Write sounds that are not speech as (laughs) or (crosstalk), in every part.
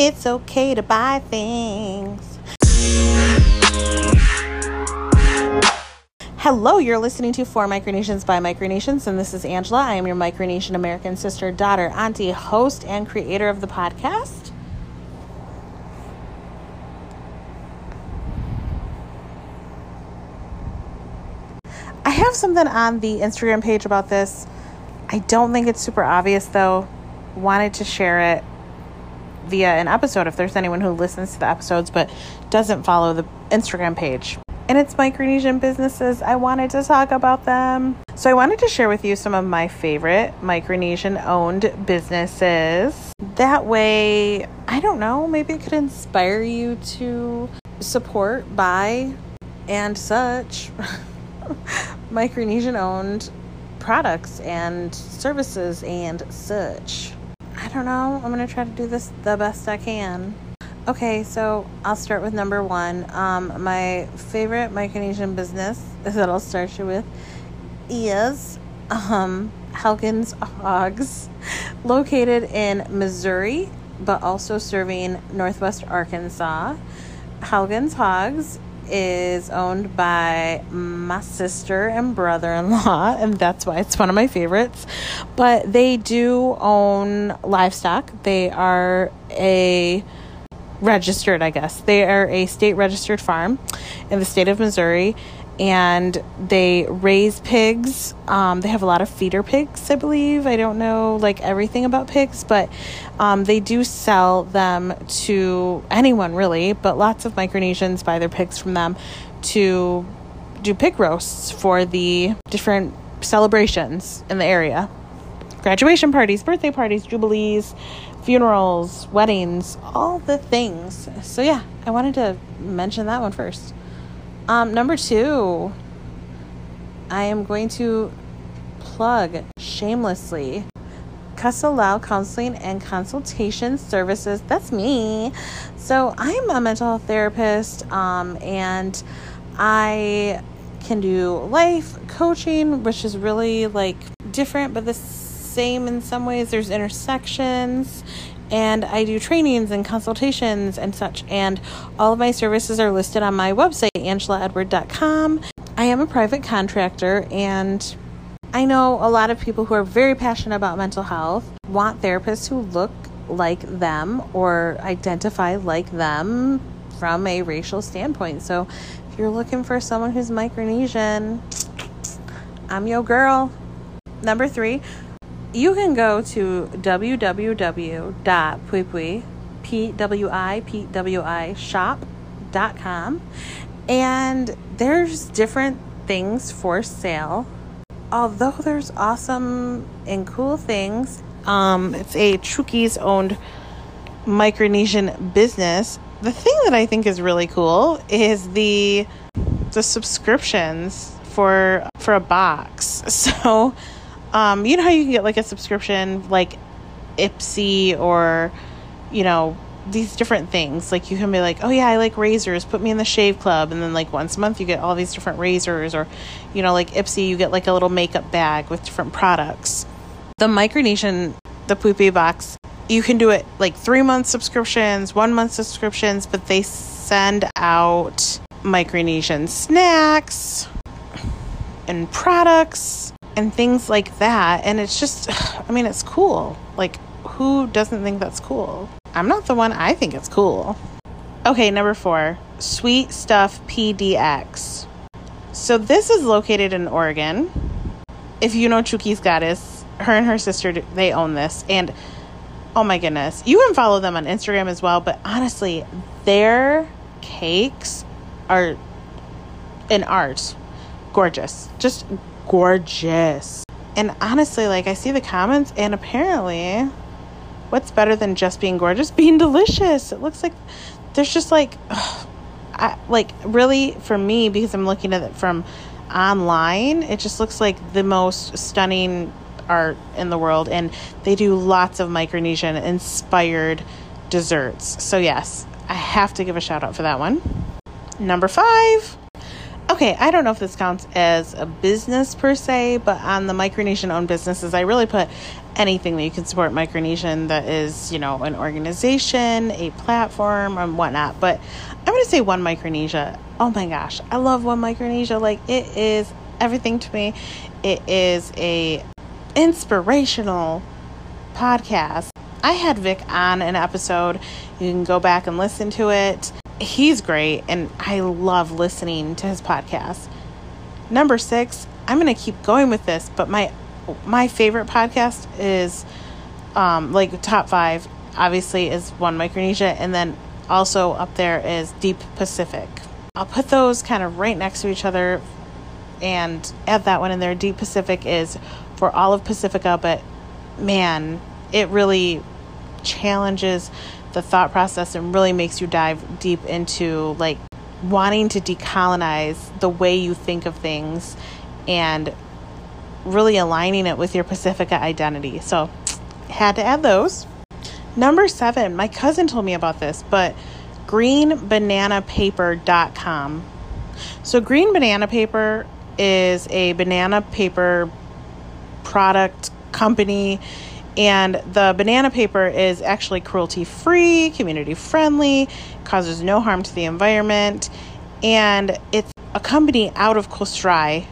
It's okay to buy things. Hello, you're listening to For Micronesians by Micronesians, and this is Angela. I am your Micronesian American sister, daughter, auntie, host, and creator of the podcast. I have something on the Instagram page about this. I don't think it's super obvious though. Wanted to share it via an episode if there's anyone who listens to the episodes but doesn't follow the Instagram page. And it's Micronesian businesses. I wanted to talk about them. So I wanted to share with you some of my favorite Micronesian owned businesses. That way, I don't know, maybe it could inspire you to support, buy, and such (laughs) Micronesian owned products and services and such. I don't know. I'm going to try to do this the best I can. Okay, so I'll start with number one. Um, my favorite Micronesian business (laughs) that I'll start you with is um, Helgen's Hogs, (laughs) located in Missouri, but also serving Northwest Arkansas. Helgen's Hogs is owned by my sister and brother in law, (laughs) and that's why it's one of my favorites. But they do own livestock. They are a registered, I guess. They are a state registered farm in the state of Missouri and they raise pigs. Um, they have a lot of feeder pigs, I believe. I don't know like everything about pigs, but um, they do sell them to anyone really. But lots of Micronesians buy their pigs from them to do pig roasts for the different celebrations in the area graduation parties, birthday parties, jubilees, funerals, weddings, all the things. So, yeah, I wanted to mention that one first. Um, number two, I am going to plug shamelessly Casalao Counseling and Consultation Services. That's me. So I'm a mental health therapist, um, and I can do life coaching, which is really like different, but the same in some ways. There's intersections, and I do trainings and consultations and such. And all of my services are listed on my website, angelaedward.com. I am a private contractor, and I know a lot of people who are very passionate about mental health want therapists who look like them or identify like them from a racial standpoint. So if you're looking for someone who's Micronesian, I'm your girl. Number three, you can go to www.pwipwi, P-W-I, shop.com and there's different things for sale. Although there's awesome and cool things, um, it's a Chuukese owned Micronesian business. The thing that I think is really cool is the the subscriptions for for a box. (laughs) So um, you know how you can get like a subscription like Ipsy or you know these different things? Like you can be like oh yeah i like razors. Put me in the shave club. And then like once a month you get all these different razors or you know like ipsy you get like a little makeup bag with different products. The micronesian the Pwipwi box you can do it like three month subscriptions one month subscriptions but they send out micronesian snacks and products and things like that. And it's just, (sighs) I mean, it's cool. Like, who doesn't think that's cool? I'm not the one, I think it's cool. Okay, number four Sweet Stuff PDX. So this is located in Oregon. If you know Chuukese Goddess, her and her sister, they own this. And oh my goodness, you can follow them on Instagram as well. But honestly, their cakes are an art. Gorgeous. Just gorgeous. And honestly, like I see the comments, and apparently, what's better than just being gorgeous? (laughs) Being delicious. It looks like there's just like, ugh, (sighs) I, like really for me because I'm looking at it from online. It just looks like the most stunning art in the world, and they do lots of Micronesian inspired desserts. So yes, I have to give a shout out for that one. Number five okay, I don't know if this counts as a business per se, but on the Micronesian owned businesses, I really put anything that you can support Micronesian that is, you know, an organization, a platform, and whatnot. But I'm going to say One Micronesia. Oh my gosh, I love One Micronesia. Like, it is everything to me. It is a inspirational podcast. I had Vic on an episode. You can go back and listen to it he's great and I love listening to his podcast. Number 6, I'm going to keep going with this, but my my favorite podcast is um like top 5 obviously is One Micronesia and then also up there is Deep Pacific. I'll put those kind of right next to each other and add that one in there. Deep Pacific is for all of Pacifica, but man, it really challenges the thought process and really makes you dive deep into like wanting to decolonize the way you think of things and really aligning it with your Pacifica identity. So, had to add those. Number seven, my cousin told me about this, but greenbananapaper.com. So, Green Banana Paper is a banana paper product company and the banana paper is actually cruelty free, community friendly, causes no harm to the environment, and it's a company out of Kosrae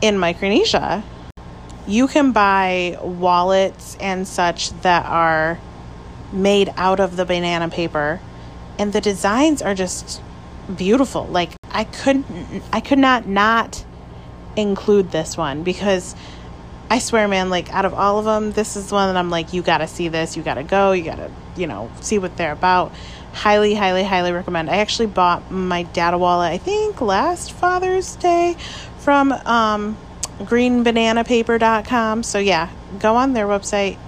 in Micronesia. You can buy wallets and such that are made out of the banana paper, and the designs are just beautiful. Like I couldn't, I could not not include this one because I swear, man, like out of all of them, this is one that I'm like, you gotta see this, you gotta go, you gotta, you know, see what they're about. Highly, highly, highly recommend. I actually bought my data wallet, I think last Father's Day from um, greenbananapaper.com. So, yeah, go on their website,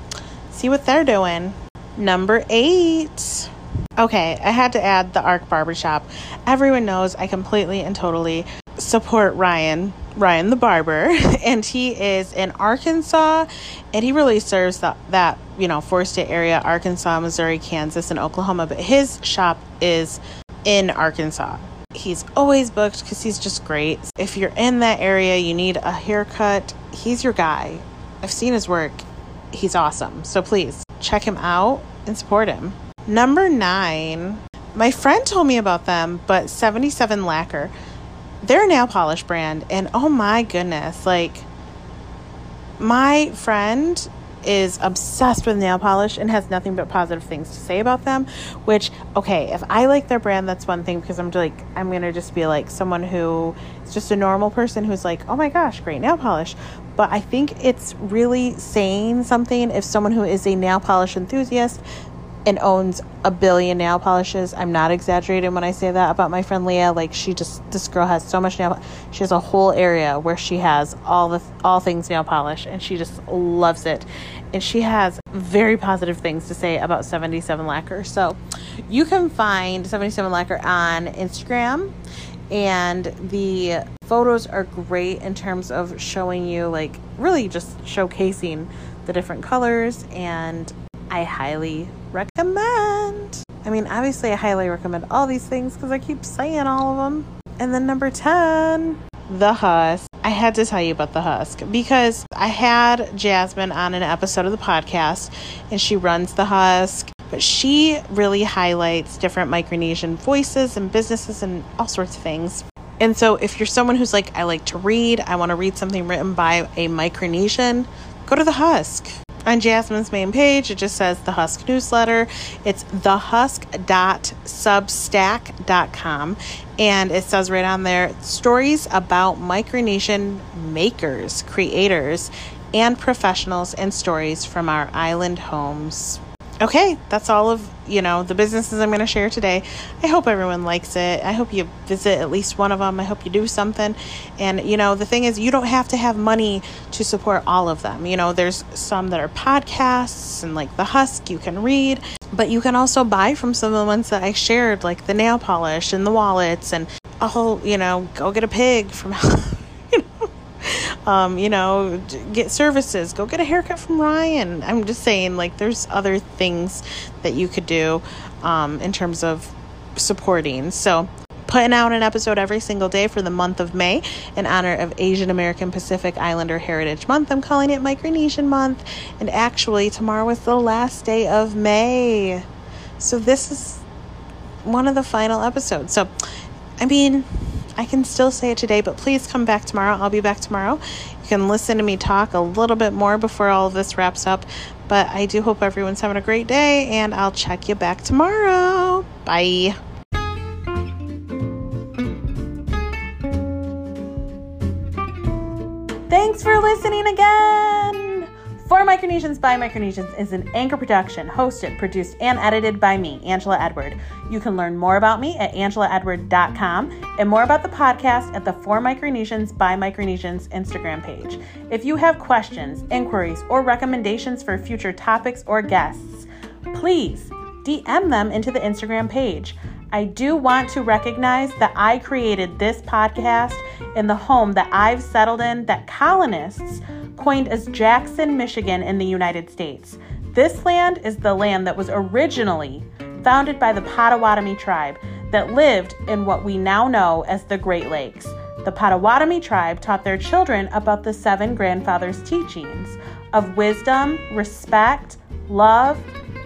see what they're doing. Number eight. Okay, I had to add the Arc Barbershop. Everyone knows I completely and totally support Ryan Ryan the barber, (laughs) and he is in Arkansas, and he really serves that that you know state area: Arkansas, Missouri, Kansas, and Oklahoma. But his shop is in Arkansas. He's always booked because he's just great. If you're in that area, you need a haircut. He's your guy. I've seen his work. He's awesome. So please check him out and support him. Number nine, my friend told me about them, but 77 Lacquer they're a nail polish brand and oh my goodness like my friend is obsessed with nail polish and has nothing but positive things to say about them which okay if i like their brand that's one thing because i'm like i'm gonna just be like someone who is just a normal person who's like oh my gosh great nail polish. But i think it's really saying something if someone who is a nail polish enthusiast and owns a billion nail polishes. I'm not exaggerating when I say that about my friend Leah. Like she just this girl has so much nail. She has a whole area where she has all the all things nail polish, and she just loves it. And she has very positive things to say about 77 Lacquer. So you can find 77 Lacquer on Instagram, and the photos are great in terms of showing you like really just showcasing the different colors and I highly recommend. I mean, obviously, I highly recommend all these things because I keep saying all of them. And then number 10, the husk. I had to tell you about the husk because I had Jasmine on an episode of the podcast and she runs the husk, but she really highlights different Micronesian voices and businesses and all sorts of things. And so, if you're someone who's like, I like to read, I want to read something written by a Micronesian, go to the husk on Jasmine's main page, it just says the Husk newsletter. It's thehusk.substack.com. And it says right on there stories about Micronesian makers, creators, and professionals and stories from our island homes okay, that's all of, you know, the businesses I'm going to share today. I hope everyone likes it. I hope you visit at least one of them. I hope you do something. And, you know, the thing is, you don't have to have money to support all of them. You know, there's some that are podcasts and like The Husk you can read, but you can also buy from some of the ones that I shared, like the nail polish and the wallets and, oh, you know, go get a pig from. (laughs) um, you know, get services, go get a haircut from Ryan. I'm just saying, like, there's other things that you could do um, in terms of supporting. So, putting out an episode every single day for the month of May in honor of Asian American Pacific Islander Heritage Month. I'm calling it Micronesian Month. And actually, tomorrow is the last day of May. So this is one of the final episodes. So, I mean, I can still say it today, but please come back tomorrow. I'll be back tomorrow. You can listen to me talk a little bit more before all of this wraps up. But I do hope everyone's having a great day, and I'll check you back tomorrow. Bye. Thanks for listening again. For Micronesians by Micronesians is an anchor production hosted, produced, and edited by me, Angela Edward. You can learn more about me at angelaedward.com and more about the podcast at the For Micronesians by Micronesians Instagram page. If you have questions, inquiries, or recommendations for future topics or guests, please DM them into the Instagram page. I do want to recognize that I created this podcast in the home that I've settled in that colonists coined as Jackson, Michigan, in the United States. This land is the land that was originally founded by the Potawatomi tribe that lived in what we now know as the Great Lakes. The Potawatomi tribe taught their children about the seven grandfathers' teachings of wisdom, respect, love,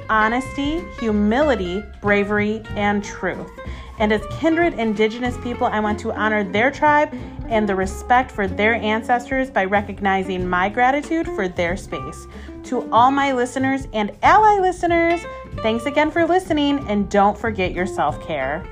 honesty, humility, bravery, and truth. And as kindred indigenous people, I want to honor their tribe and the respect for their ancestors by recognizing my gratitude for their space. To all my listeners and ally listeners, thanks again for listening, and don't forget your self care.